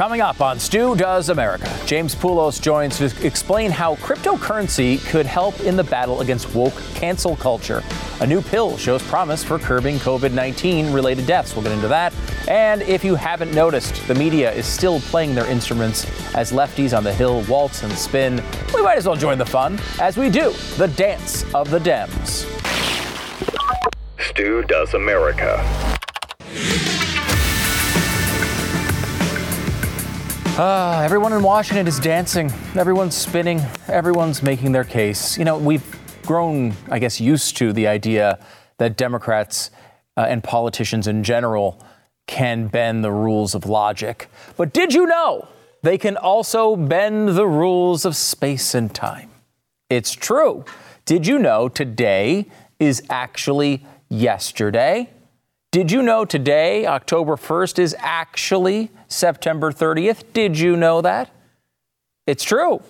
Coming up on Stu Does America, James Poulos joins to explain how cryptocurrency could help in the battle against woke cancel culture. A new pill shows promise for curbing COVID 19 related deaths. We'll get into that. And if you haven't noticed, the media is still playing their instruments as lefties on the Hill waltz and spin. We might as well join the fun as we do the dance of the Dems. Stu Does America. Uh, everyone in Washington is dancing. Everyone's spinning. Everyone's making their case. You know, we've grown, I guess, used to the idea that Democrats uh, and politicians in general can bend the rules of logic. But did you know they can also bend the rules of space and time? It's true. Did you know today is actually yesterday? Did you know today, October 1st, is actually September 30th? Did you know that? It's true,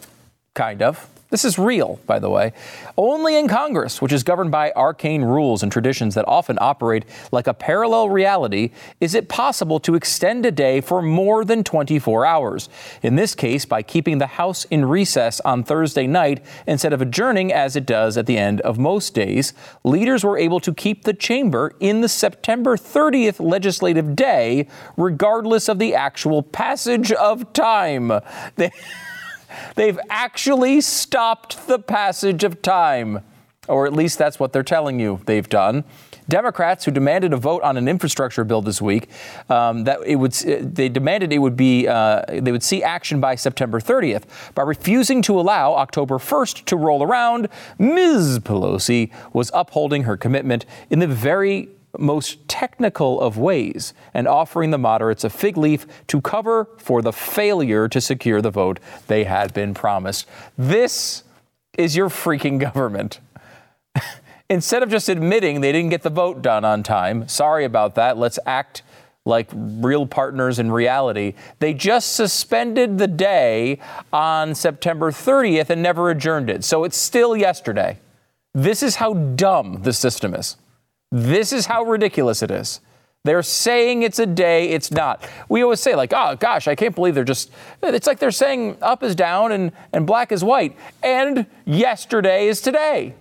kind of. This is real, by the way. Only in Congress, which is governed by arcane rules and traditions that often operate like a parallel reality, is it possible to extend a day for more than 24 hours. In this case, by keeping the House in recess on Thursday night instead of adjourning as it does at the end of most days, leaders were able to keep the chamber in the September 30th legislative day, regardless of the actual passage of time. They They've actually stopped the passage of time. Or at least that's what they're telling you they've done. Democrats who demanded a vote on an infrastructure bill this week, um, that it would, they demanded it would be, uh, they would see action by September 30th. By refusing to allow October 1st to roll around, Ms. Pelosi was upholding her commitment in the very most technical of ways and offering the moderates a fig leaf to cover for the failure to secure the vote they had been promised. This is your freaking government. Instead of just admitting they didn't get the vote done on time, sorry about that, let's act like real partners in reality. They just suspended the day on September 30th and never adjourned it. So it's still yesterday. This is how dumb the system is. This is how ridiculous it is. They're saying it's a day, it's not. We always say, like, oh gosh, I can't believe they're just, it's like they're saying up is down and, and black is white, and yesterday is today.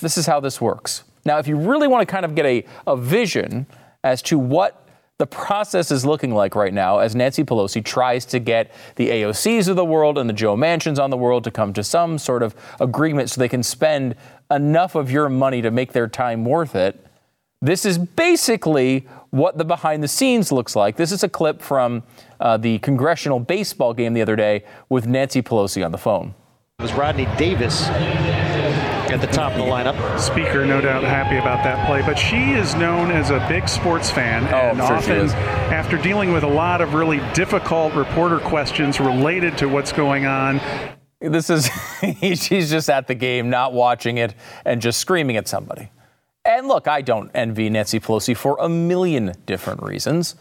This is how this works. Now, if you really want to kind of get a, a vision as to what the process is looking like right now as Nancy Pelosi tries to get the AOCs of the world and the Joe Manchins on the world to come to some sort of agreement so they can spend enough of your money to make their time worth it. This is basically what the behind the scenes looks like. This is a clip from uh, the congressional baseball game the other day with Nancy Pelosi on the phone. It was Rodney Davis at the top of the lineup. Speaker, no doubt happy about that play, but she is known as a big sports fan, Oh, and I'm sure she often, is. after dealing with a lot of really difficult reporter questions related to what's going on, This is, she's just at the game, not watching it, and just screaming at somebody. And look, I don't envy Nancy Pelosi for a million different reasons.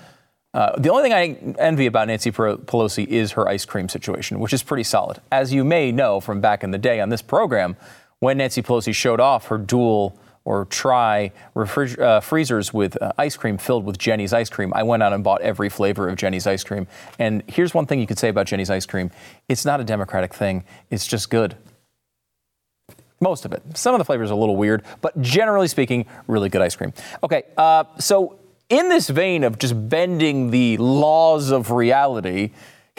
Uh, the only thing I envy about Nancy Pelosi is her ice cream situation, which is pretty solid. As you may know from back in the day on this program, when Nancy Pelosi showed off her dual or try refrig- uh, freezers with uh, ice cream filled with Jeni's ice cream, I went out and bought every flavor of Jeni's ice cream. And here's one thing you could say about Jeni's ice cream it's not a Democratic thing, it's just good. Most of it. Some of the flavors are a little weird, but generally speaking, really good ice cream. Okay, uh, so in this vein of just bending the laws of reality,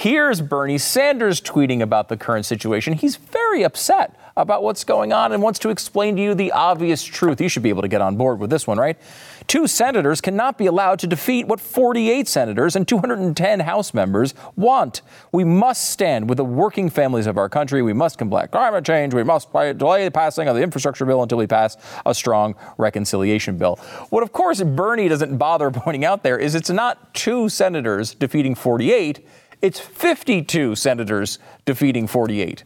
Here's Bernie Sanders tweeting about the current situation. He's very upset about what's going on and wants to explain to you the obvious truth. You should be able to get on board with this one, right? Two senators cannot be allowed to defeat what 48 senators and 210 House members want. We must stand with the working families of our country. We must combat climate change. We must delay the passing of the infrastructure bill until we pass a strong reconciliation bill. What, of course, Bernie doesn't bother pointing out there is it's not two senators defeating 48, it's 52 senators defeating 48.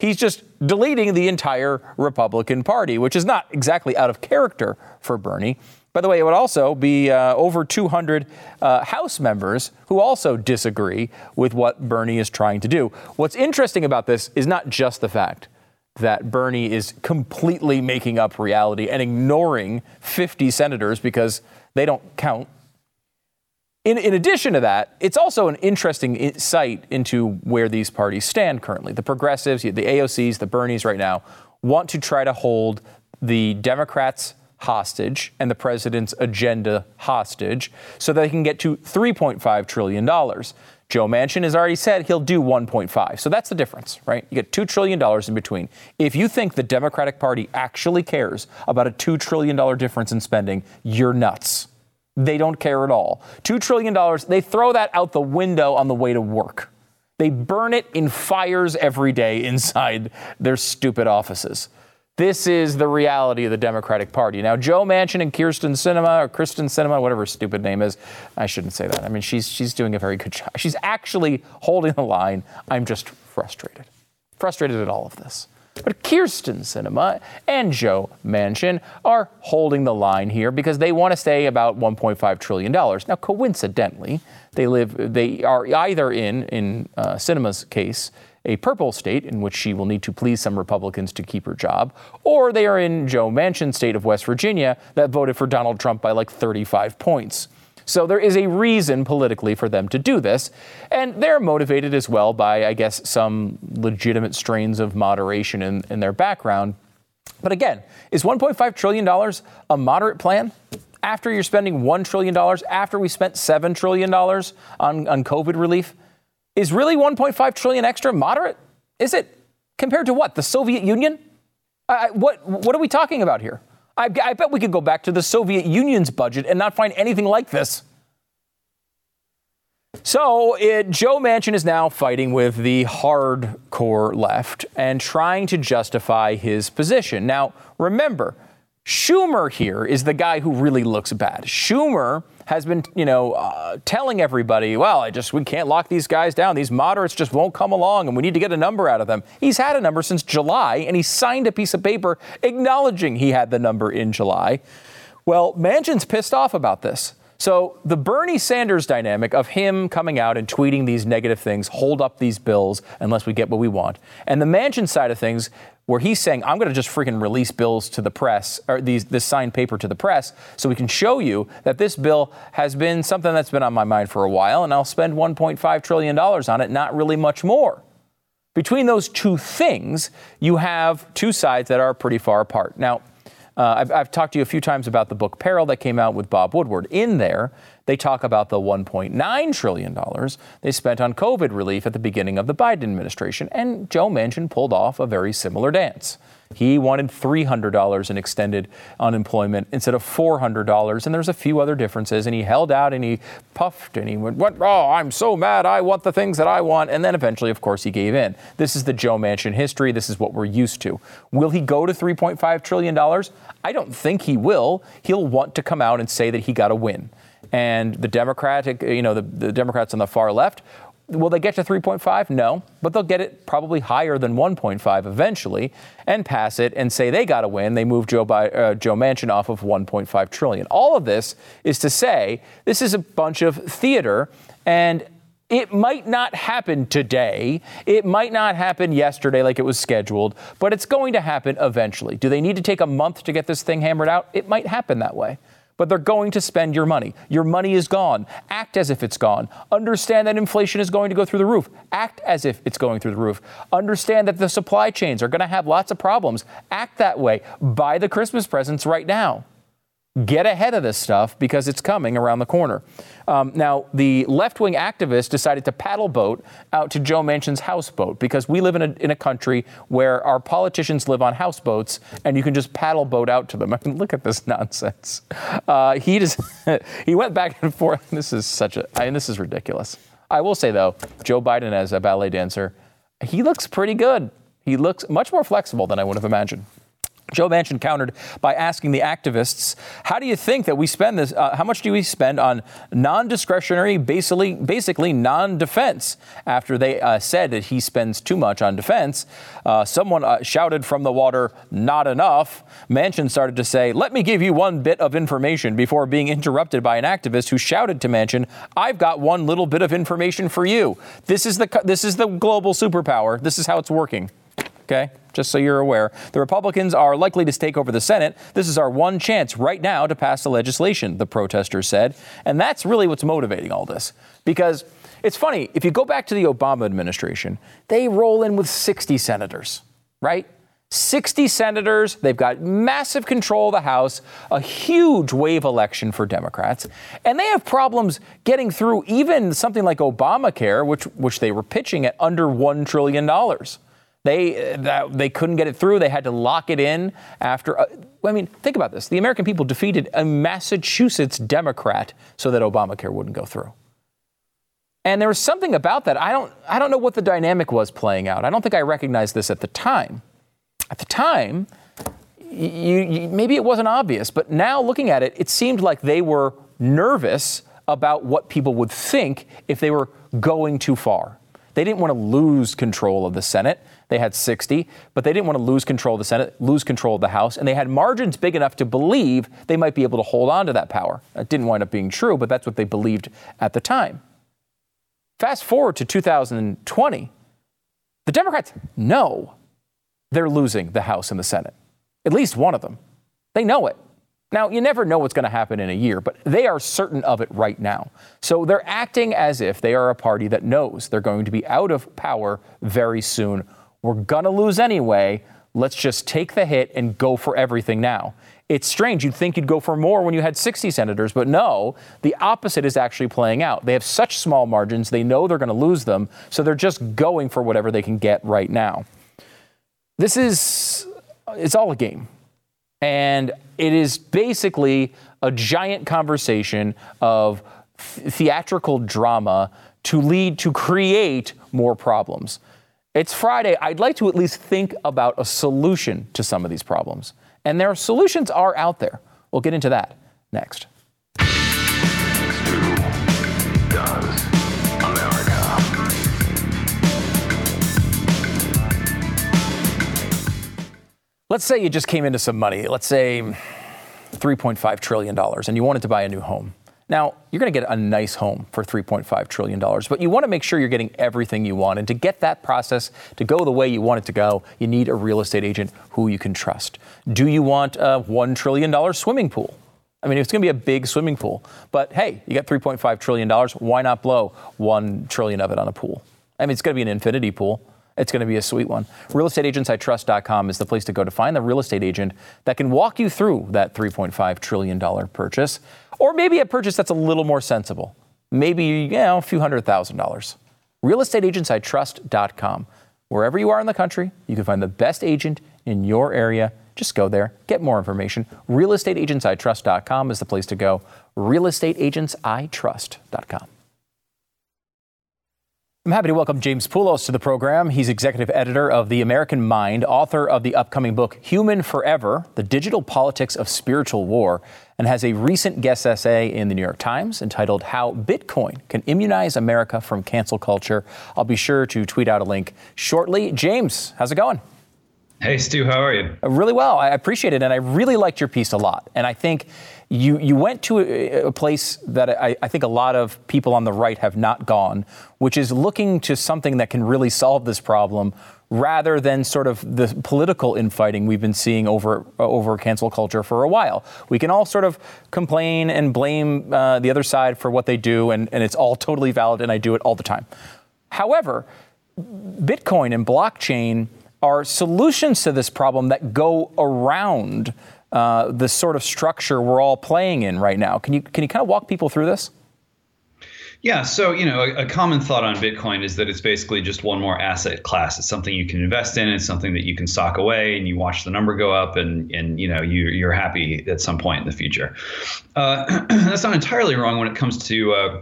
He's just deleting the entire Republican Party, which is not exactly out of character for Bernie. By the way, it would also be uh, over 200 uh, House members who also disagree with what Bernie is trying to do. What's interesting about this is not just the fact that Bernie is completely making up reality and ignoring 50 senators because they don't count. In, in, addition to that, it's also an interesting insight into where these parties stand currently. The progressives, the AOCs, the Bernies right now want to try to hold the Democrats hostage and the president's agenda hostage so they can get to $3.5 trillion. Joe Manchin has already said he'll do 1.5. So that's the difference, right? You get $2 trillion in between. If you think the Democratic Party actually cares about a $2 trillion difference in spending, you're nuts. They don't care at all. $2 trillion, they throw that out the window on the way to work. They burn it in fires every day inside their stupid offices. This is the reality of the Democratic Party. Now, Joe Manchin and Kirsten Sinema, or Kristen Sinema, whatever her stupid name is, I shouldn't say that. I mean, she's, she's doing a very good job. She's actually holding the line. I'm just frustrated. Frustrated at all of this. But Kirsten Sinema and Joe Manchin are holding the line here because they want to stay about $1.5 trillion. Now, coincidentally, they live, they are either in, in uh, Sinema's case, a purple state in which she will need to please some Republicans to keep her job, or they are in Joe Manchin's state of West Virginia that voted for Donald Trump by like 35 points. So there is a reason politically for them to do this. And they're motivated as well by, I guess, some legitimate strains of moderation in, in their background. But again, is $1.5 trillion a moderate plan? After you're spending $1 trillion, after we spent $7 trillion on, on COVID relief, is really 1.5 trillion extra moderate? Is it compared to what? The Soviet Union? Uh, what, what are we talking about here? I, I bet we could go back to the Soviet Union's budget and not find anything like this. So, it, Joe Manchin is now fighting with the hardcore left and trying to justify his position. Now, remember, Schumer here is the guy who really looks bad. Schumer has been, you know, uh, telling everybody, well, I just we can't lock these guys down. These moderates just won't come along, and we need to get a number out of them. He's had a number since July, and he signed a piece of paper acknowledging he had the number in July. Well, Manchin's pissed off about this. So the Bernie Sanders dynamic of him coming out and tweeting these negative things, hold up these bills unless we get what we want, and the Manchin side of things where he's saying, I'm going to just freaking release bills to the press, or these, this signed paper to the press, so we can show you that this bill has been something that's been on my mind for a while, and I'll spend $1.5 trillion on it, not really much more. Between those two things, you have two sides that are pretty far apart. Now, uh, I've, I've talked to you a few times about the book Peril that came out with Bob Woodward. In there, they talk about the $1.9 trillion they spent on COVID relief at the beginning of the Biden administration, and Joe Manchin pulled off a very similar dance. He wanted $300 in extended unemployment instead of $400, and there's a few other differences. And he held out and he puffed and he went, what? Oh, I'm so mad. I want the things that I want. And then eventually, of course, he gave in. This is the Joe Manchin history. This is what we're used to. Will he go to $3.5 trillion? I don't think he will. He'll want to come out and say that he got a win. And the Democratic, you know, the, the Democrats on the far left Will they get to 3.5? No, but they'll get it probably higher than 1.5 eventually and pass it and say they got to win. They move Joe, by, uh, Joe Manchin off of 1.5 trillion. All of this is to say this is a bunch of theater and it might not happen today. It might not happen yesterday like it was scheduled, but it's going to happen eventually. Do they need to take a month to get this thing hammered out? It might happen that way but they're going to spend your money. Your money is gone. Act as if it's gone. Understand that inflation is going to go through the roof. Act as if it's going through the roof. Understand that the supply chains are going to have lots of problems. Act that way. Buy the Christmas presents right now. Get ahead of this stuff because it's coming around the corner. Um, now, the left wing activists decided to paddle boat out to Joe Manchin's houseboat because we live in a, in a country where our politicians live on houseboats and you can just paddle boat out to them. I mean, look at this nonsense. Uh, he just he went back and forth. This is such a I mean, this is ridiculous. I will say though, Joe Biden as a ballet dancer, he looks pretty good. He looks much more flexible than I would have imagined. Joe Manchin countered by asking the activists, "How do you think that we spend this? Uh, how much do we spend on non-discretionary, basically, basically non-defense?" After they uh, said that he spends too much on defense, uh, someone uh, shouted from the water, "Not enough." Manchin started to say, "Let me give you one bit of information," before being interrupted by an activist who shouted to Manchin, "I've got one little bit of information for you. This is the this is the global superpower. This is how it's working." Okay just so you're aware. The Republicans are likely to take over the Senate. This is our one chance right now to pass the legislation, the protesters said. And that's really what's motivating all this. Because it's funny, if you go back to the Obama administration, they roll in with 60 senators, right? 60 senators. They've got massive control of the House, a huge wave election for Democrats, and they have problems getting through even something like Obamacare, which, which they were pitching at under $1 trillion. They, that, they couldn't get it through. They had to lock it in after. Uh, I mean, think about this. The American people defeated a Massachusetts Democrat so that Obamacare wouldn't go through. And there was something about that. I don't, I don't know what the dynamic was playing out. I don't think I recognized this at the time. At the time, you, you, maybe it wasn't obvious, but now looking at it, it seemed like they were nervous about what people would think if they were going too far. They didn't want to lose control of the Senate. They had 60, but they didn't want to lose control of the Senate, lose control of the House, and they had margins big enough to believe they might be able to hold on to that power. That didn't wind up being true, but that's what they believed at the time. Fast forward to 2020, the Democrats know they're losing the House and the Senate, at least one of them. They know it. Now, you never know what's going to happen in a year, but they are certain of it right now. So they're acting as if they are a party that knows they're going to be out of power very soon we're going to lose anyway. Let's just take the hit and go for everything now. It's strange. You'd think you'd go for more when you had 60 senators, but no, the opposite is actually playing out. They have such small margins, they know they're going to lose them, so they're just going for whatever they can get right now. This is, it's all a game. And it is basically a giant conversation of theatrical drama to lead to create more problems. It's Friday. I'd like to at least think about a solution to some of these problems. And their solutions are out there. We'll get into that next. Let's say you just came into some money, let's say $3.5 trillion, and you wanted to buy a new home. Now, you're going to get a nice home for $3.5 trillion, but you want to make sure you're getting everything you want. And to get that process to go the way you want it to go, you need a real estate agent who you can trust. Do you want a $1 trillion swimming pool? I mean, it's going to be a big swimming pool, but hey, you got $3.5 trillion. Why not blow 1 trillion of it on a pool? I mean, it's going to be an infinity pool. It's going to be a sweet one. RealestateAgentsITrust.com is the place to go to find the real estate agent that can walk you through that $3.5 trillion purchase. Or maybe a purchase that's a little more sensible. Maybe, you know, a few hundred thousand dollars. RealestateAgentsITrust.com. Wherever you are in the country, you can find the best agent in your area. Just go there, get more information. RealestateAgentsITrust.com is the place to go. RealestateAgentsITrust.com. I'm happy to welcome James Poulos to the program. He's executive editor of The American Mind, author of the upcoming book Human Forever The Digital Politics of Spiritual War, and has a recent guest essay in the New York Times entitled How Bitcoin Can Immunize America from Cancel Culture. I'll be sure to tweet out a link shortly. James, how's it going? Hey, Stu, how are you? Uh, really well. I appreciate it. And I really liked your piece a lot. And I think you, you went to a, a place that I, I, think a lot of people on the right have not gone, which is looking to something that can really solve this problem rather than sort of the political infighting we've been seeing over over cancel culture for a while. We can all sort of complain and blame uh, the other side for what they do, and, and it's all totally valid, and I do it all the time. However, Bitcoin and blockchain are solutions to this problem that go around uh, the sort of structure we're all playing in right now. Can you can you kind of walk people through this? Yeah, so you know, a, a, common thought on Bitcoin is that it's basically just one more asset class. It's something you can invest in. It's something that you can sock away, and you watch the number go up, and and you know you you're happy at some point in the future. Uh, that's not entirely wrong when it comes to uh,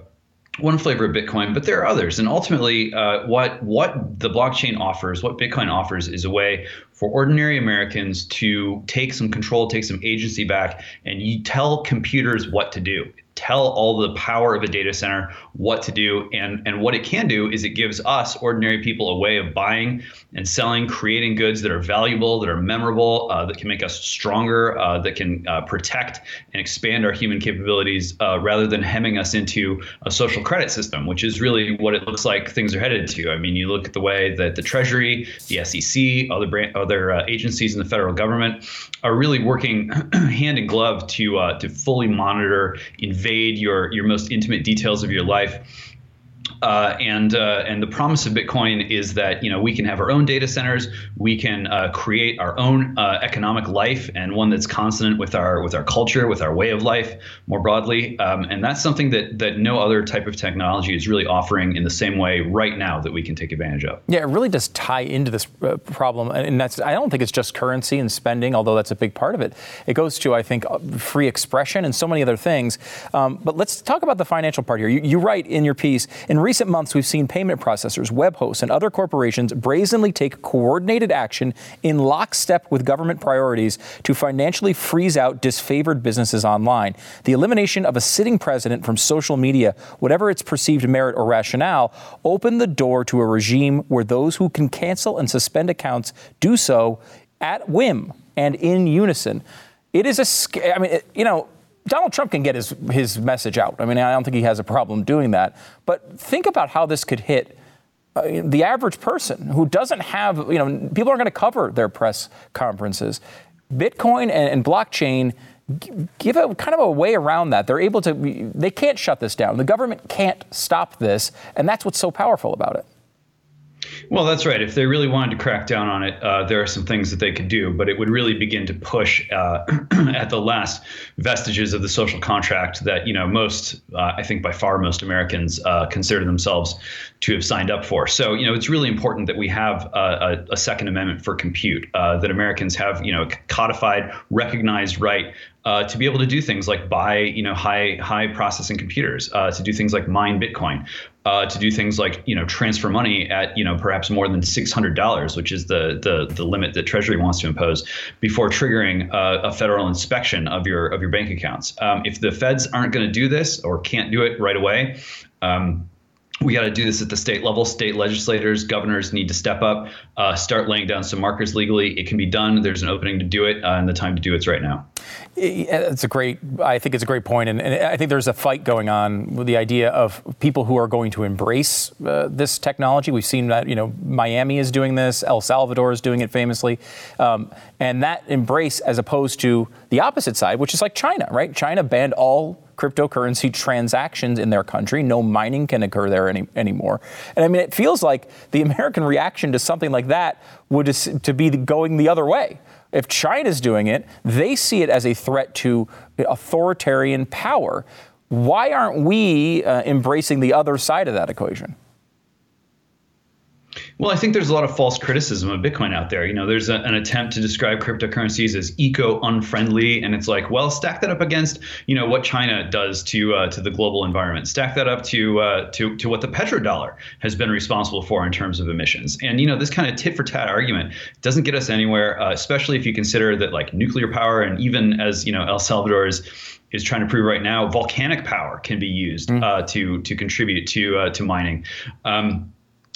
one flavor of Bitcoin, but there are others. And ultimately, uh, what what the blockchain offers, what Bitcoin offers, is a way for ordinary Americans to take some control, take some agency back, and you tell computers what to do tell all the power of a data center what to do. And and what it can do is it gives us ordinary people a way of buying and selling creating goods that are valuable that are memorable uh, that can make us stronger uh, that can uh, protect and expand our human capabilities uh, rather than hemming us into a social credit system which is really what it looks like things are headed to. I mean you look at the way that the treasury the sec other brand, other uh, agencies in the federal government are really working hand in glove to uh, to fully monitor invade invade your your most intimate details of your life uh, and uh, and the promise of Bitcoin is that you know we can have our own data centers, we can uh, create our own uh, economic life, and one that's consonant with our with our culture, with our way of life more broadly. Um, and that's something that that no other type of technology is really offering in the same way right now that we can take advantage of. Yeah, it really does tie into this uh, problem, and that's I don't think it's just currency and spending, although that's a big part of it. It goes to I think uh, free expression and so many other things. Um, but let's talk about the financial part here. You, you write in your piece in recent months, we've seen payment processors, web hosts, and other corporations brazenly take coordinated action in lockstep with government priorities to financially freeze out disfavored businesses online. The elimination of a sitting president from social media, whatever its perceived merit or rationale, opened the door to a regime where those who can cancel and suspend accounts do so at whim and in unison. It is a, I mean, you know, Donald Trump can get his, his message out. I mean, I don't think he has a problem doing that. But think about how this could hit uh, the average person who doesn't have, you know, people aren't going to cover their press conferences. Bitcoin and, and blockchain give a kind of a way around that. They're able to, they can't shut this down. The government can't stop this. And that's what's so powerful about it. Well, that's right. If they really wanted to crack down on it, uh, there are some things that they could do, but it would really begin to push uh, at the last vestiges of the social contract that you know most, uh, I think by far most Americans uh, consider themselves to have signed up for. So you know it's really important that we have a, a, Second Amendment for compute, uh, that Americans have you know codified, recognized right uh, to be able to do things like buy, you know, high high processing computers, uh, to do things like mine Bitcoin, uh, to do things like you know transfer money at you know perhaps more than six hundred dollars, which is the, the the limit that Treasury wants to impose before triggering a federal inspection of your of your bank accounts. Um, if the feds aren't going to do this or can't do it right away. Um, we got to do this at the state level. State legislators, governors need to step up, uh, start laying down some markers legally. It can be done. There's an opening to do it, uh, and the time to do it's right now. It's a great. I think it's a great point, and, and, I think there's a fight going on with the idea of people who are going to embrace uh, this technology. We've seen that you know Miami is doing this, El Salvador is doing it famously, um, and that embrace as opposed to the opposite side, which is like China, right? China banned all cryptocurrency transactions in their country. No mining can occur there any, anymore. And I mean, it feels like the American reaction to something like that would to be going the other way. If China's doing it, they see it as a threat to authoritarian power. Why aren't we uh, embracing the other side of that equation? Well, I think there's a lot of false criticism of Bitcoin out there. You know, there's a, an attempt to describe cryptocurrencies as eco-unfriendly, and it's like, well, stack that up against, you know, what China does to uh, to the global environment. Stack that up to uh, to to what the petrodollar has been responsible for in terms of emissions. And you know, this kind of tit for tat argument doesn't get us anywhere, uh, especially if you consider that like nuclear power and even as you know, El Salvador is is trying to prove right now, volcanic power can be used mm. uh, to to contribute to uh, to mining. Um,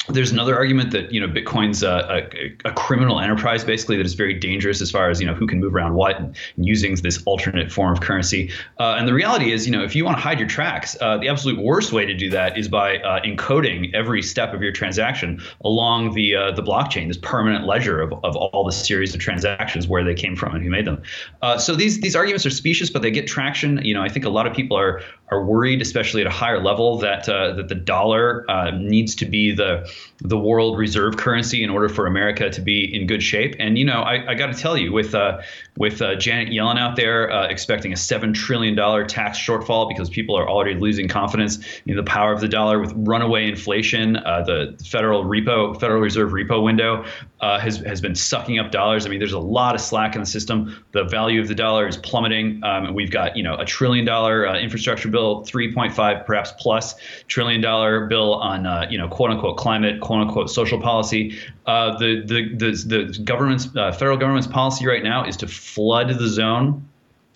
there's another argument that you know Bitcoin's a, a, a, criminal enterprise, basically that is very dangerous as far as you know who can move around what and, using this alternate form of currency. Uh, and the reality is, you know, if you want to hide your tracks, uh, the absolute worst way to do that is by uh, encoding every step of your transaction along the uh, the blockchain, this permanent ledger of, of all the series of transactions, where they came from and who made them. Uh, so these these arguments are specious, but they get traction. You know, I think a lot of people are are worried, especially at a higher level, that uh, that the dollar needs to be the the world reserve currency in order for America to be in good shape. And you know, I, I got to tell you, with uh, with uh, Janet Yellen out there uh, expecting a seven trillion dollar tax shortfall because people are already losing confidence in the power of the dollar with runaway inflation, uh, the Federal repo, Federal Reserve repo window uh, has has been sucking up dollars. I mean, there's a lot of slack in the system. The value of the dollar is plummeting. Um, we've got you know a trillion dollar uh, infrastructure bill, 3.5 perhaps plus trillion dollar bill on you know quote unquote climate quote unquote social policy. Uh, the, the, the, the government's, uh, federal government's policy right now is to flood the zone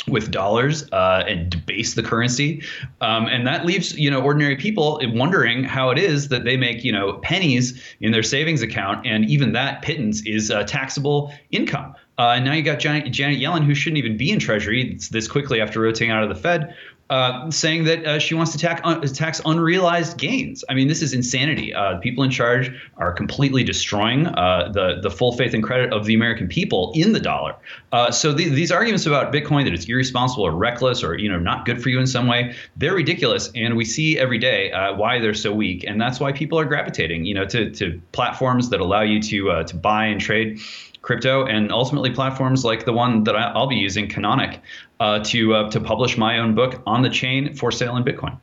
with dollars uh, and debase the currency, um, and that leaves you know ordinary people wondering how it is that they make you know pennies in their savings account, and even that pittance is uh, taxable income. Uh, and now you got Janet, Janet Yellen, who shouldn't even be in Treasury this quickly after rotating out of the Fed, uh, saying that uh, she wants to tax, uh, tax unrealized gains. I mean, this is insanity. Uh, people in charge are completely destroying uh, the the full faith and credit of the American people in the dollar. Uh, so the, these arguments about Bitcoin that it's irresponsible or reckless or you know not good for you in some way, they're ridiculous, and we see every day why they're so weak, and that's why people are gravitating, you know, to to platforms that allow you to to buy and trade crypto and ultimately platforms like the one that I'll be using, Canonic, uh, to uh, to publish my own book on the chain for sale in Bitcoin.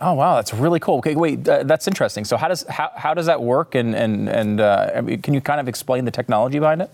Oh wow, that's really cool. Okay, wait, uh, that's interesting. So how does how, how does that work? And and and uh, can you kind of explain the technology behind it?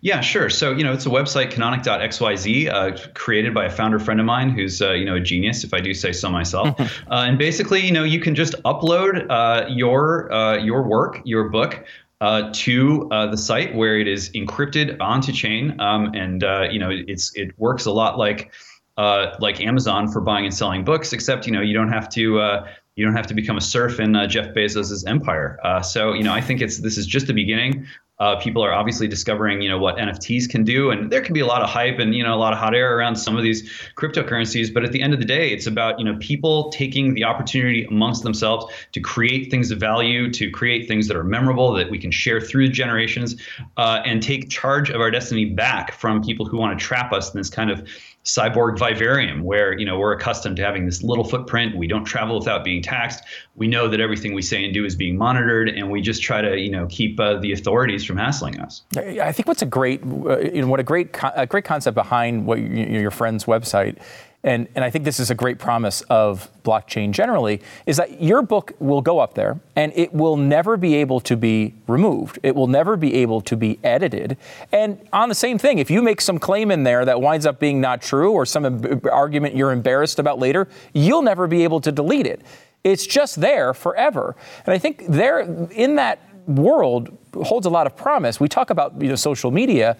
Yeah, sure. So, you know, it's a website, canonic.xyz, uh, created by a founder friend of mine who's, uh, you know, a genius, if I do say so myself. uh, and basically, you know, you can just upload uh, your uh, your work, your book, uh, to uh, the site where it is encrypted onto chain, um, and uh, you know it's it works a lot like uh, like Amazon for buying and selling books, except you know you don't have to uh, you don't have to become a serf in uh, Jeff Bezos's empire. so you know I think it's this is just the beginning. Uh, people are obviously discovering, you know, what NFTs can do, and there can be a lot of hype and you know a lot of hot air around some of these cryptocurrencies. But at the end of the day, it's about you know people taking the opportunity amongst themselves to create things of value, to create things that are memorable that we can share through generations, uh, and take charge of our destiny back from people who want to trap us in this kind of cyborg vivarium where you know we're accustomed to having this little footprint. We don't travel without being taxed. We know that everything we say and do is being monitored and we just try to you know keep uh, the authorities from hassling us. I think what's a great uh, you know what a great a great concept behind what you, your friend's website and, and I think this is a great promise of blockchain generally, is that your book will go up there and it will never be able to be removed. It will never be able to be edited. And on the same thing, if you make some claim in there that winds up being not true or some argument you're embarrassed about later, you'll never be able to delete it. It's just there forever. And I think there, in that world, holds a lot of promise. We talk about you know, social media,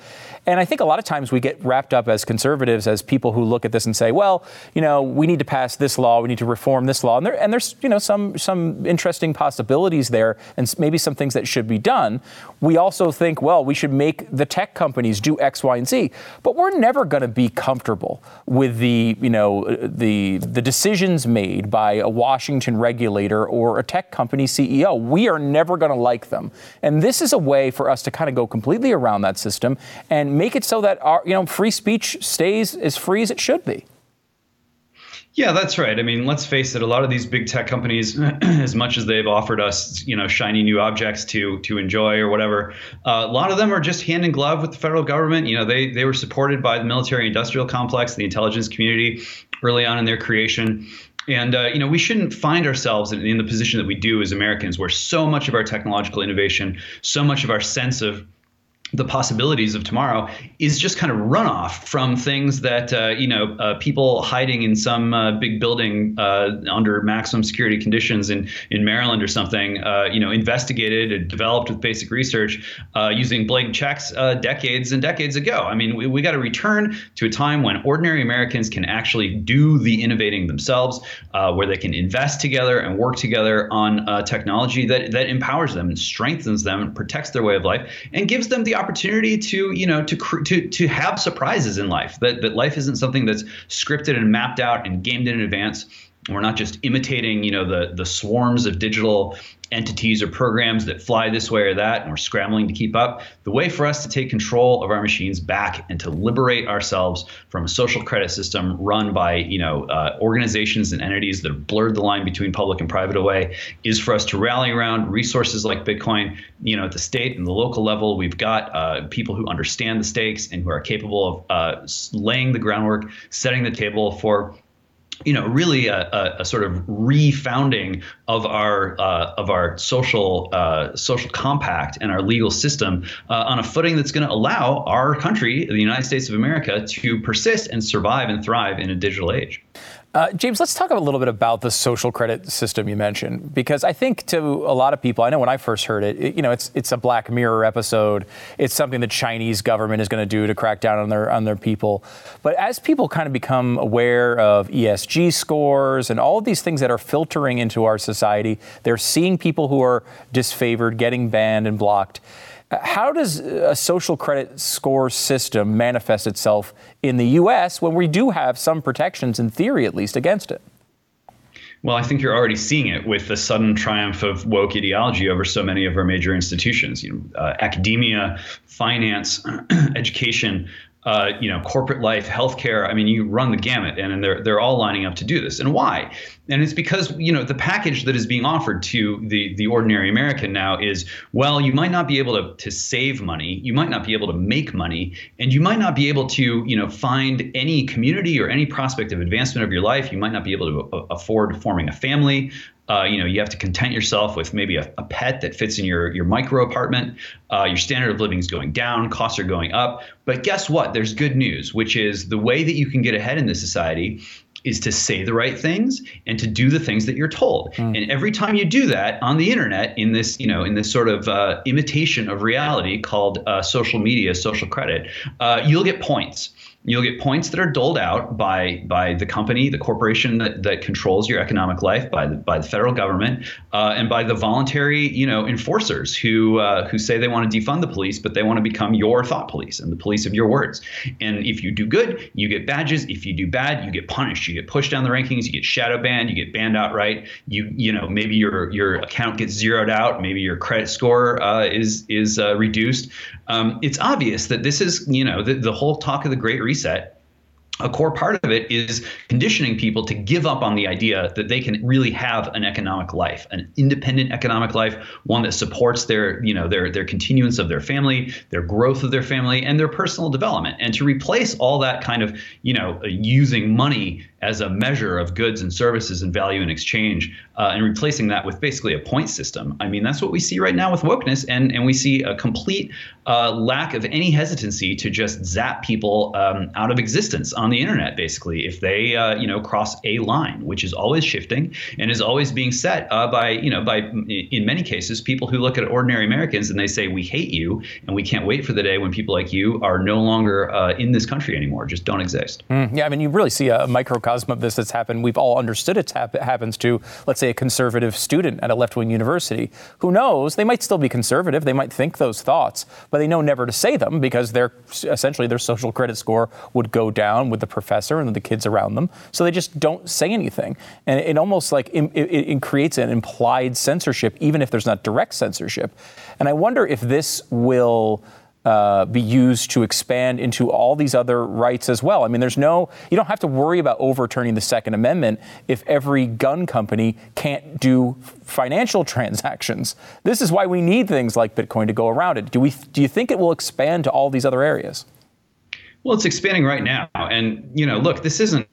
and I think a lot of times we get wrapped up as conservatives, as people who look at this and say, well, you know, we need to pass this law, we need to reform this law, and, there, and there's you know some some interesting possibilities there, and maybe some things that should be done. We also think, well, we should make the tech companies do X, Y, and Z, but we're never going to be comfortable with the you know the the decisions made by a Washington regulator or a tech company CEO. We are never going to like them, and this is is a way for us to kind of go completely around that system and make it so that our, you know, free speech stays as free as it should be. Yeah, that's right. I mean, let's face it. A lot of these big tech companies, as much as they've offered us, you know, shiny new objects to to enjoy or whatever, uh, a lot of them are just hand in glove with the federal government. You know, they they were supported by the military-industrial complex, the intelligence community, early on in their creation. And uh, you know, we shouldn't find ourselves in, in the position that we do as Americans, where so much of our technological innovation, so much of our sense of the possibilities of tomorrow is just kind of runoff from things that uh, you know uh, people hiding in some uh, big building uh, under maximum security conditions in in Maryland or something uh, you know investigated and developed with basic research uh, using blank checks decades and decades ago. I mean we, we got to return to a time when ordinary Americans can actually do the innovating themselves, where they can invest together and work together on technology that that empowers them and strengthens them and protects their way of life and gives them the opportunity to you know to to to have surprises in life. That that life isn't something that's scripted and mapped out and gamed in advance. We're not just imitating, you know, the the swarms of digital entities or programs that fly this way or that, and we're scrambling to keep up. The way for us to take control of our machines back and to liberate ourselves from a social credit system run by you know uh, organizations and entities that have blurred the line between public and private away is for us to rally around resources like Bitcoin. You know, at the state and the local level, we've got uh, people who understand the stakes and who are capable of uh, laying the groundwork, setting the table for you know, really a, a, a, sort of refounding of our uh, of our social uh, social compact and our legal system uh, on a footing that's going to allow our country, the United States of America, to persist and survive and thrive in a digital age. Uh, James, let's talk a little bit about the social credit system you mentioned, because I think to a lot of people, I know when I first heard it, it you know, it's it's a Black Mirror episode. It's something the Chinese government is going to do to crack down on their on their people. But as people kind of become aware of ESG scores and all of these things that are filtering into our society, they're seeing people who are disfavored getting banned and blocked. How does a social credit score system manifest itself in the U.S. when we do have some protections, in theory at least, against it? Well, I think you're already seeing it with the sudden triumph of woke ideology over so many of our major institutions. You know, uh, academia, finance, education, uh, you know, corporate life, healthcare. I mean, you run the gamut, and, and they're they're all lining up to do this. And why? And it's because you know the package that is being offered to the the ordinary American now is well, you might not be able to to save money, you might not be able to make money, and you might not be able to you know find any community or any prospect of advancement of your life. You might not be able to afford forming a family. Uh, you know, you have to content yourself with maybe a, a pet that fits in your your micro apartment. Uh, your standard of living is going down, costs are going up. But guess what? There's good news, which is the way that you can get ahead in this society is to say the right things and to do the things that you're told. Mm. And every time you do that on the internet, in this, you know, in this sort of uh, imitation of reality called uh, social media, social credit, uh, you'll get points. You'll get points that are doled out by by the company, the corporation that, that controls your economic life, by the by the federal government, uh, and by the voluntary, you know, enforcers who uh, who say they want to defund the police, but they want to become your thought police and the police of your words. And if you do good, you get badges. If you do bad, you get punished. You get pushed down the rankings. You get shadow banned. You get banned outright. You you know maybe your your account gets zeroed out. Maybe your credit score uh, is is uh, reduced. Um, it's obvious that this is you know the, the whole talk of the Great Reset a core part of it is conditioning people to give up on the idea that they can really have an economic life, an independent economic life, one that supports their, you know, their their continuance of their family, their growth of their family, and their personal development. And to replace all that kind of, you know, using money as a measure of goods and services and value in exchange, uh, and replacing that with basically a point system. I mean, that's what we see right now with wokeness, and and we see a complete uh, lack of any hesitancy to just zap people um, out of existence on the internet. Basically, if they uh, you know cross a line, which is always shifting and is always being set uh, by you know by in many cases people who look at ordinary Americans and they say we hate you and we can't wait for the day when people like you are no longer uh, in this country anymore, just don't exist. Mm, yeah, I mean, you really see a microcosm of this that's happened. We've all understood it hap- happens to, let's say, a conservative student at a left-wing university. Who knows? They might still be conservative. They might think those thoughts, but they know never to say them because their essentially their social credit score would go down with the professor and the kids around them. So they just don't say anything, and it almost like it, it, it creates an implied censorship, even if there's not direct censorship. And I wonder if this will uh, be used to expand into all these other rights as well. I mean, there's no, you don't have to worry about overturning the Second Amendment if every gun company can't do financial transactions. This is why we need things like Bitcoin to go around it. Do we? Do you think it will expand to all these other areas? Well, it's expanding right now, and you know, look, this isn't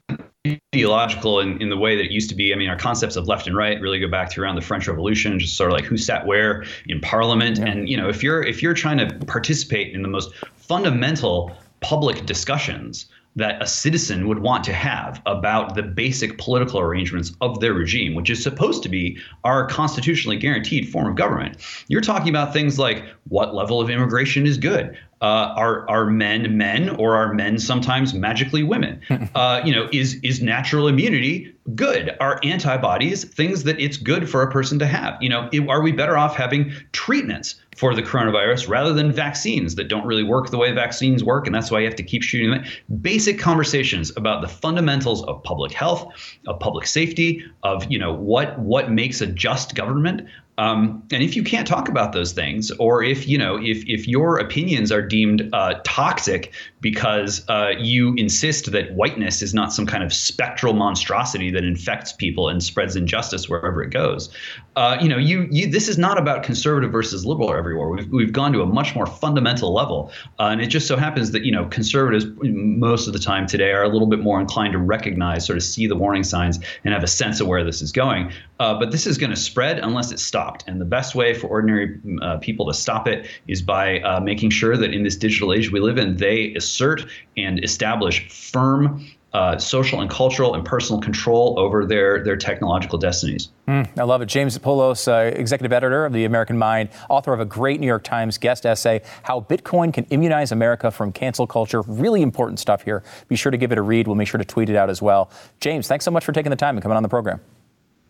ideological in, in the way that it used to be. I mean, our concepts of left and right really go back to around the French Revolution, just sort of like who sat where in Parliament. Yeah. And you know, if you're if you're trying to participate in the most fundamental public discussions that a citizen would want to have about the basic political arrangements of their regime, which is supposed to be our constitutionally guaranteed form of government. You're talking about things like what level of immigration is good. Uh, are are men men or are men sometimes magically women? Uh, you know, is is natural immunity good? Are antibodies things that it's good for a person to have? You know, are we better off having treatments for the coronavirus rather than vaccines that don't really work the way vaccines work, and that's why you have to keep shooting them. Basic conversations about the fundamentals of public health, of public safety, of you know what what makes a just government, um, and if you can't talk about those things, or if you know if if your opinions are deemed uh, toxic because uh, you insist that whiteness is not some kind of spectral monstrosity that infects people and spreads injustice wherever it goes, uh, you know you you this is not about conservative versus liberal everywhere. We've we've gone to a much more fundamental level, uh, and it just so happens that you know conservatives most of the time today are a little bit more inclined to recognize, sort of see the warning signs, and have a sense of where this is going. Uh, but this is going to spread unless it's stopped. And the best way for ordinary uh, people to stop it is by uh, making sure that in this digital age we live in, they assert and establish firm uh, social and cultural and personal control over their, their technological destinies. Mm, I love it. James Poulos, uh, executive editor of the American Mind, author of a great New York Times guest essay, How Bitcoin Can Immunize America from Cancel Culture. Really important stuff here. Be sure to give it a read. We'll make sure to tweet it out as well. James, thanks so much for taking the time and coming on the program.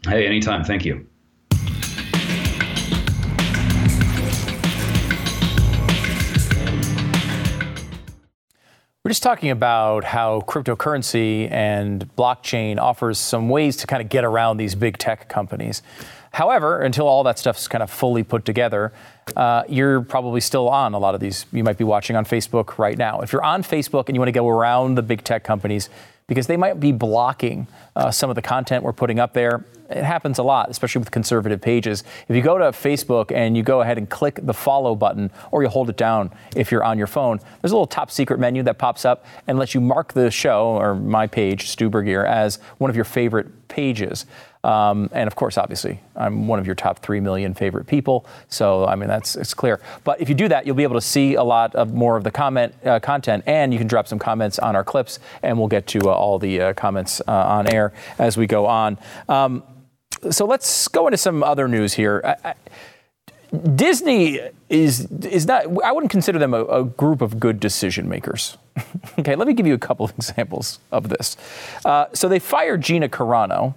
Hey, anytime. Thank you. We're just talking about how cryptocurrency and blockchain offers some ways to kind of get around these big tech companies. However, until all that stuff's kind of fully put together, uh, you're probably still on a lot of these. You might be watching on Facebook right now. If you're on Facebook and you want to go around the big tech companies, because they might be blocking uh, some of the content we're putting up there. It happens a lot, especially with conservative pages. If you go to Facebook and you go ahead and click the follow button, or you hold it down if you're on your phone, there's a little top secret menu that pops up and lets you mark the show or my page, Stu Burguiere, as one of your favorite pages. Um, and of course, obviously, I'm one of your top 3 million favorite people. So, I mean, that's it's clear. But if you do that, you'll be able to see a lot of more of the comment uh, content, and you can drop some comments on our clips, and we'll get to uh, all the uh, comments uh, on air as we go on. Um, so let's go into some other news here. I, I, Disney is is not. I wouldn't consider them a, a group of good decision makers. okay, let me give you a couple of examples of this. Uh, so they fired Gina Carano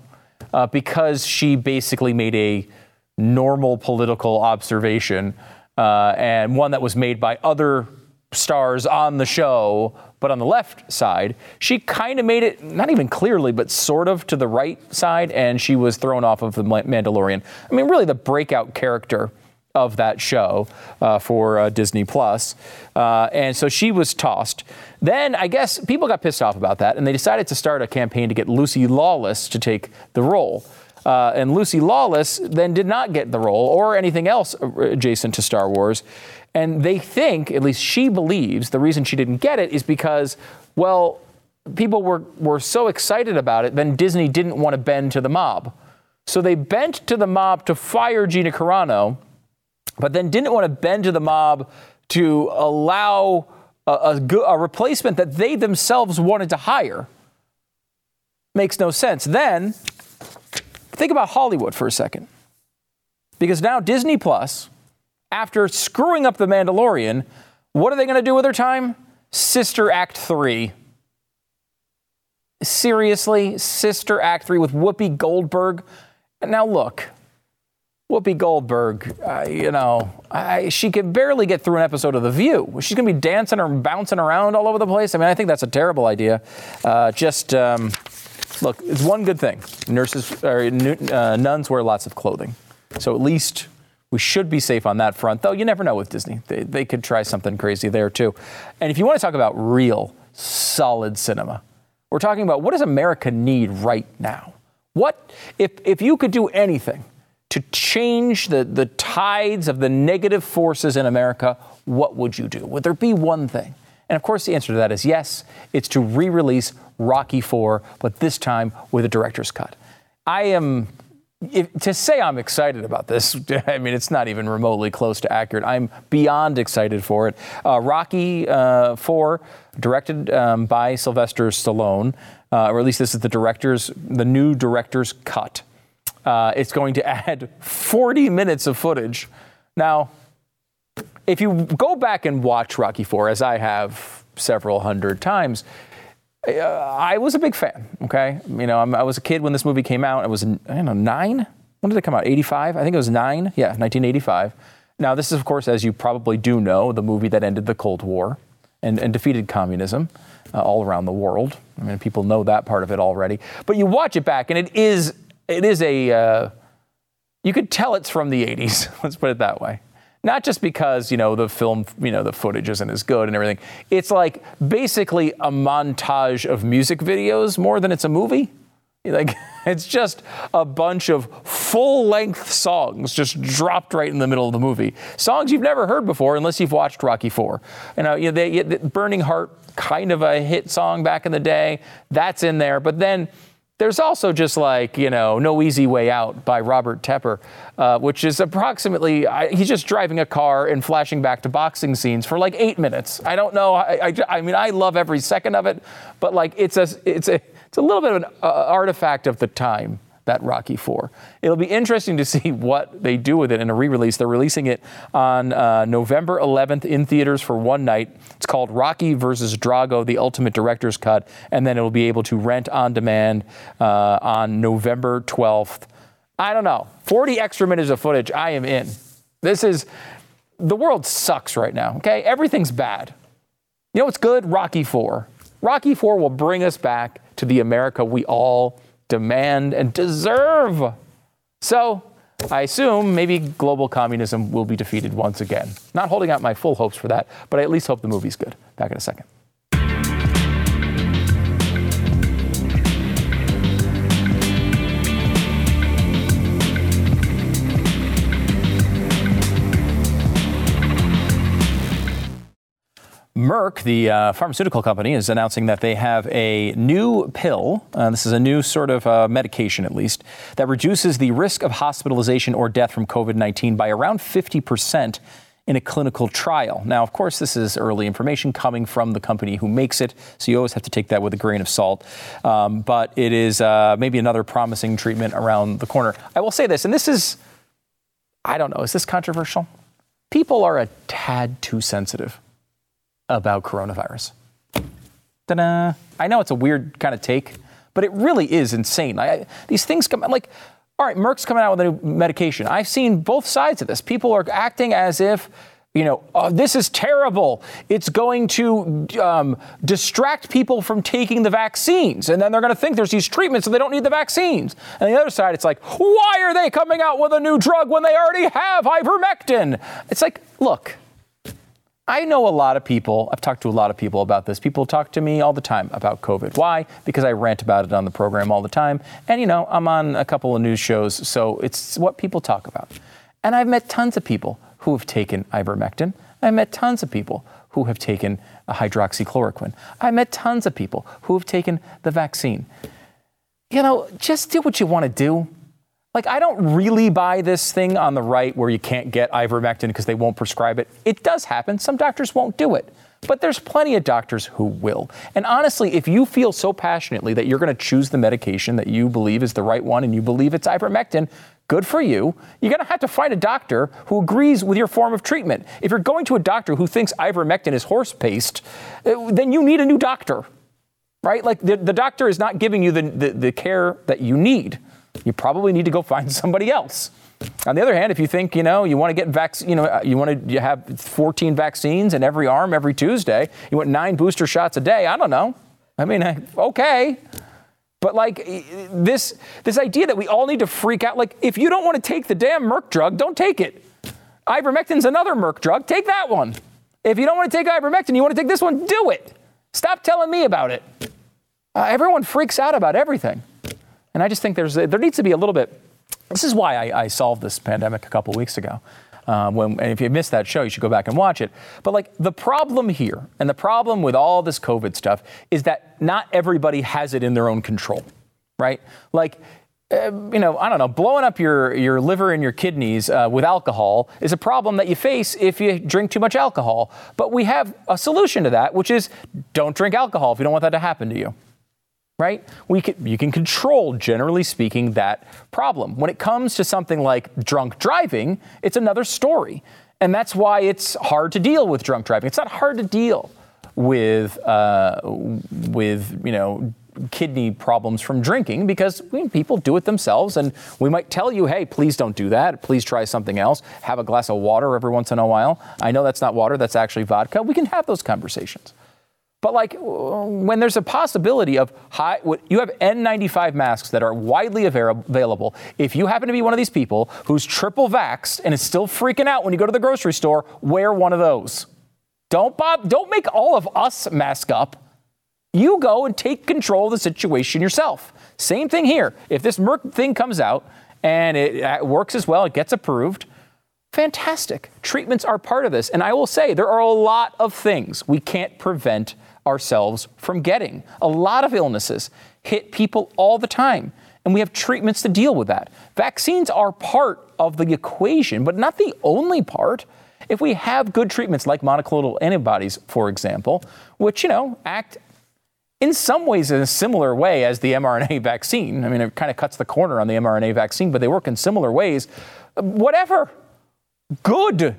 uh, because she basically made a normal political observation uh, and one that was made by other stars on the show. But on the left side, she kind of made it, not even clearly, but sort of to the right side, and she was thrown off of The Mandalorian. I mean, really the breakout character of that show uh, for uh, Disney Plus. Uh, and so she was tossed. Then I guess people got pissed off about that, and they decided to start a campaign to get Lucy Lawless to take the role. Uh, and Lucy Lawless then did not get the role or anything else adjacent to Star Wars. And they think, at least she believes, the reason she didn't get it is because, well, people were, were so excited about it, then Disney didn't want to bend to the mob. So they bent to the mob to fire Gina Carano but then didn't want to bend to the mob to allow a, a, a replacement that they themselves wanted to hire. Makes no sense. Then, think about Hollywood for a second. Because now Disney Plus, after screwing up The Mandalorian, what are they going to do with their time? Sister Act 3. Seriously, Sister Act 3 with Whoopi Goldberg. And now, look, Whoopi Goldberg, uh, you know, I, she could barely get through an episode of The View. She's going to be dancing or bouncing around all over the place. I mean, I think that's a terrible idea. Uh, just um, look, it's one good thing: nurses or uh, nuns wear lots of clothing, so at least we should be safe on that front. Though you never know with Disney; they, they could try something crazy there too. And if you want to talk about real, solid cinema, we're talking about what does America need right now? What if if you could do anything? To change the, the tides of the negative forces in America, what would you do? Would there be one thing? And of course, the answer to that is yes, it's to re release Rocky IV, but this time with a director's cut. I am, if, to say I'm excited about this, I mean, it's not even remotely close to accurate. I'm beyond excited for it. Uh, Rocky uh, IV, directed um, by Sylvester Stallone, uh, or at least this is the director's, the new director's cut. Uh, it's going to add 40 minutes of footage. Now, if you go back and watch Rocky IV, as I have several hundred times, uh, I was a big fan. Okay, you know, I'm, i was a kid when this movie came out. I was, I don't know, nine. When did it come out? 85? I think it was nine. Yeah, 1985. Now, this is, of course, as you probably do know, the movie that ended the Cold War and, and defeated communism uh, all around the world. I mean, people know that part of it already. But you watch it back, and it is it is a uh, you could tell it's from the 80s. Let's put it that way. Not just because you know the film, you know the footage isn't as good and everything. It's like basically a montage of music videos more than it's a movie. Like it's just a bunch of full-length songs just dropped right in the middle of the movie. Songs you've never heard before unless you've watched Rocky Four. You know, you know they, Burning Heart, kind of a hit song back in the day. That's in there, but then there's also just like, you know, No Easy Way Out by Robert Tepper, uh, which is approximately, I, he's just driving a car and flashing back to boxing scenes for like eight minutes. I don't know. I, I, I mean, I love every second of it, but like it's a, it's a, it's a little bit of an uh, artifact of the time that Rocky 4. It'll be interesting to see what they do with it in a re release. They're releasing it on uh, November 11th in theaters for one night. It's called Rocky versus Drago, the Ultimate Director's Cut, and then it'll be able to rent on demand uh, on November 12th. I don't know. 40 extra minutes of footage. I am in. This is, the world sucks right now, okay? Everything's bad. You know what's good? Rocky 4. Rocky 4 will bring us back to the America we all demand, and deserve. So, I assume maybe global communism will be defeated once again. Not holding out my full hopes for that, but I at least hope the movie's good. Back in a second. Merck, the uh, pharmaceutical company, is announcing that they have a new pill. Uh, this is a new sort of uh, medication, at least, that reduces the risk of hospitalization or death from COVID 19 by around 50% in a clinical trial. Now, of course, this is early information coming from the company who makes it, so you always have to take that with a grain of salt. Um, but it is uh, maybe another promising treatment around the corner. I will say this, and this is, I don't know, is this controversial? People are a tad too sensitive about coronavirus. Ta-da. I know it's a weird kind of take, but it really is insane. I, these things come like, all right, Merck's coming out with a new medication. I've seen both sides of this. People are acting as if you know, oh, this is terrible. It's going to um, distract people from taking the vaccines. And then they're going to think there's these treatments so they don't need the vaccines. And the other side, it's like, why are they coming out with a new drug when they already have ivermectin? It's like, look, I know a lot of people, I've talked to a lot of people about this. People talk to me all the time about COVID. Why? Because I rant about it on the program all the time. And, you know, I'm on a couple of news shows, so it's what people talk about. And I've met tons of people who have taken ivermectin. I've met tons of people who have taken hydroxychloroquine. I've met tons of people who have taken the vaccine. You know, just do what you want to do. Like, I don't really buy this thing on the right where you can't get ivermectin because they won't prescribe it. It does happen. Some doctors won't do it. But there's plenty of doctors who will. And honestly, if you feel so passionately that you're going to choose the medication that you believe is the right one and you believe it's ivermectin, good for you. You're going to have to find a doctor who agrees with your form of treatment. If you're going to a doctor who thinks ivermectin is horse paste, uh, then you need a new doctor, right? Like the, the doctor is not giving you the, the, the care that you need you probably need to go find somebody else. On the other hand, if you think, you know, you want to get vac- you know, you want to have 14 vaccines in every arm every Tuesday, you want nine booster shots a day, I don't know. I mean, okay. But like this this idea that we all need to freak out like if you don't want to take the damn Merck drug, don't take it. Ivermectin's another Merck drug, take that one. If you don't want to take ivermectin, you want to take this one, do it. Stop telling me about it. Uh, everyone freaks out about everything. And I just think there's there needs to be a little bit. This is why I, I solved this pandemic a couple weeks ago. Um, when, and if you missed that show, you should go back and watch it. But like the problem here, and the problem with all this COVID stuff, is that not everybody has it in their own control, right? Like. Uh, you know, I don't know, blowing up your, your liver and your kidneys uh, with alcohol is a problem that you face if you drink too much alcohol. But we have a solution to that, which is don't drink alcohol if you don't want that to happen to you right? We can, you can control, generally speaking, that problem. When it comes to something like drunk driving, it's another story. And that's why it's hard to deal with drunk driving. It's not hard to deal with uh, with you know kidney problems from drinking because I mean, people do it themselves and we might tell you hey please don't do that please try something else have a glass of water every once in a while i know that's not water that's actually vodka we can have those conversations but like when there's a possibility of high, you have N95 masks that are widely available. If you happen to be one of these people who's triple vaxxed and is still freaking out when you go to the grocery store, wear one of those. Don't Bob, don't make all of us mask up. You go and take control of the situation yourself. Same thing here. If this Merck thing comes out and it uh, works as well, it gets approved. Fantastic. Treatments are part of this. And I will say there are a lot of things we can't prevent ourselves from getting. A lot of illnesses hit people all the time, and we have treatments to deal with that. Vaccines are part of the equation, but not the only part. If we have good treatments like monoclonal antibodies, for example, which, you know, act in some ways in a similar way as the mRNA vaccine. I mean, it kind of cuts the corner on the mRNA vaccine, but they work in similar ways. Whatever. Good.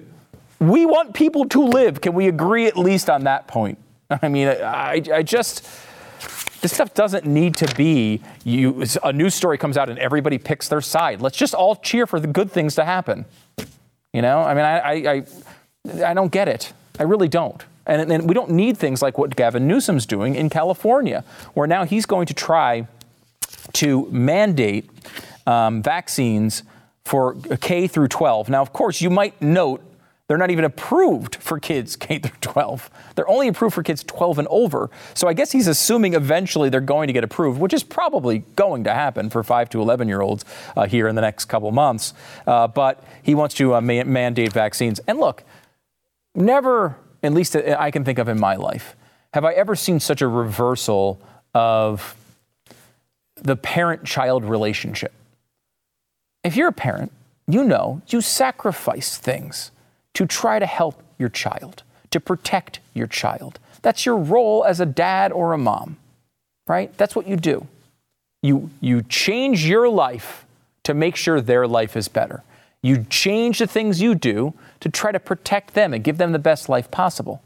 We want people to live. Can we agree at least on that point? I mean, I, I just this stuff doesn't need to be you a news story comes out and everybody picks their side. Let's just all cheer for the good things to happen. You know i mean i i, I, I don't get it. I really don't. And, and we don't need things like what gavin newsom's doing in california where now he's going to try to mandate um, vaccines for k through 12 now of course you might note they're not even approved for kids K through 12. They're only approved for kids 12 and over. So I guess he's assuming eventually they're going to get approved, which is probably going to happen for 5 to 11 year olds uh, here in the next couple months. Uh, but he wants to uh, ma- mandate vaccines. And look, never, at least I can think of in my life, have I ever seen such a reversal of the parent child relationship. If you're a parent, you know you sacrifice things to try to help your child, to protect your child. That's your role as a dad or a mom, right? That's what you do. You, you change your life to make sure their life is better. You change the things you do to try to protect them and give them the best life possible.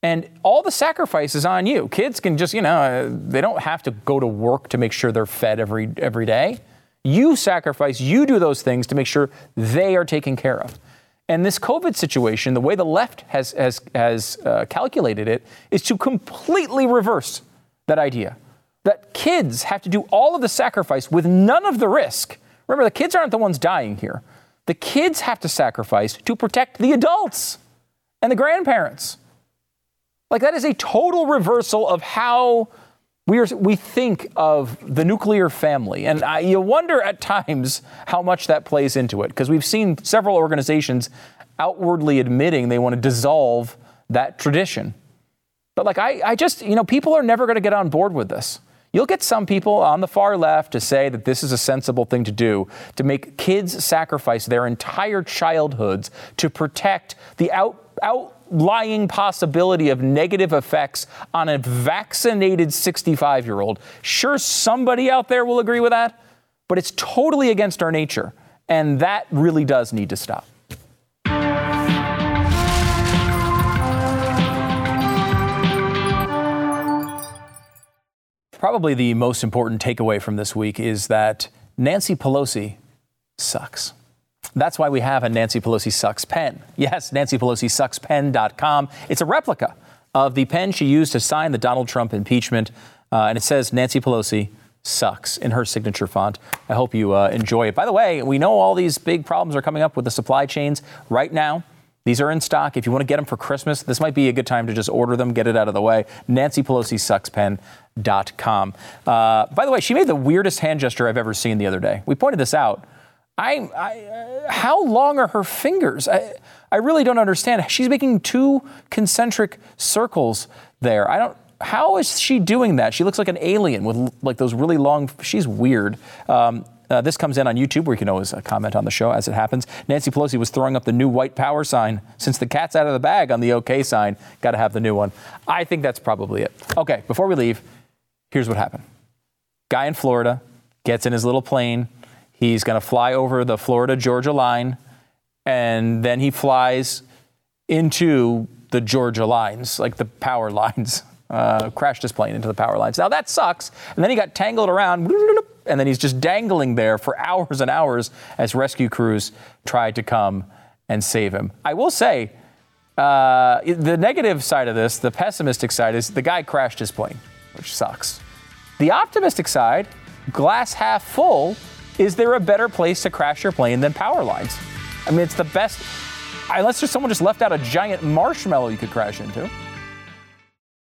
And all the sacrifice is on you. Kids can just, you know, uh, they don't have to go to work to make sure they're fed every, every day. You sacrifice, you do those things to make sure they are taken care of. And this COVID situation, the way the left has, has, has uh, calculated it, is to completely reverse that idea. That kids have to do all of the sacrifice with none of the risk. Remember, the kids aren't the ones dying here. The kids have to sacrifice to protect the adults and the grandparents. Like, that is a total reversal of how we, are, we think of the nuclear family, and I, you wonder at times how much that plays into it, because we've seen several organizations outwardly admitting they want to dissolve that tradition. But like I, I just, you know, people are never going to get on board with this. You'll get some people on the far left to say that this is a sensible thing to do, to make kids sacrifice their entire childhoods to protect the out, out lying possibility of negative effects on a vaccinated 65 year old. Sure, somebody out there will agree with that, but it's totally against our nature. And that really does need to stop. Probably the most important takeaway from this week is that Nancy Pelosi sucks. That's why we have a Nancy Pelosi Sucks pen. Yes, Nancy Pelosi Sucks pen.com. It's a replica of the pen she used to sign the Donald Trump impeachment. Uh, and it says Nancy Pelosi sucks in her signature font. I hope you uh, enjoy it. By the way, we know all these big problems are coming up with the supply chains right now. These are in stock. If you want to get them for Christmas, this might be a good time to just order them, get it out of the way. Nancy Pelosi Sucks pen.com. Uh, by the way, she made the weirdest hand gesture I've ever seen the other day. We pointed this out. I, I uh, how long are her fingers? I, I really don't understand. She's making two concentric circles there. I don't. How is she doing that? She looks like an alien with like those really long. She's weird. Um, uh, this comes in on YouTube, where you can always uh, comment on the show as it happens. Nancy Pelosi was throwing up the new white power sign since the cat's out of the bag on the OK sign. Got to have the new one. I think that's probably it. Okay, before we leave, here's what happened. Guy in Florida gets in his little plane He's going to fly over the Florida Georgia line, and then he flies into the Georgia lines, like the power lines. Uh, crashed his plane into the power lines. Now that sucks. And then he got tangled around, and then he's just dangling there for hours and hours as rescue crews tried to come and save him. I will say, uh, the negative side of this, the pessimistic side, is the guy crashed his plane, which sucks. The optimistic side, glass half full, is there a better place to crash your plane than power lines? I mean, it's the best, unless there's someone just left out a giant marshmallow you could crash into.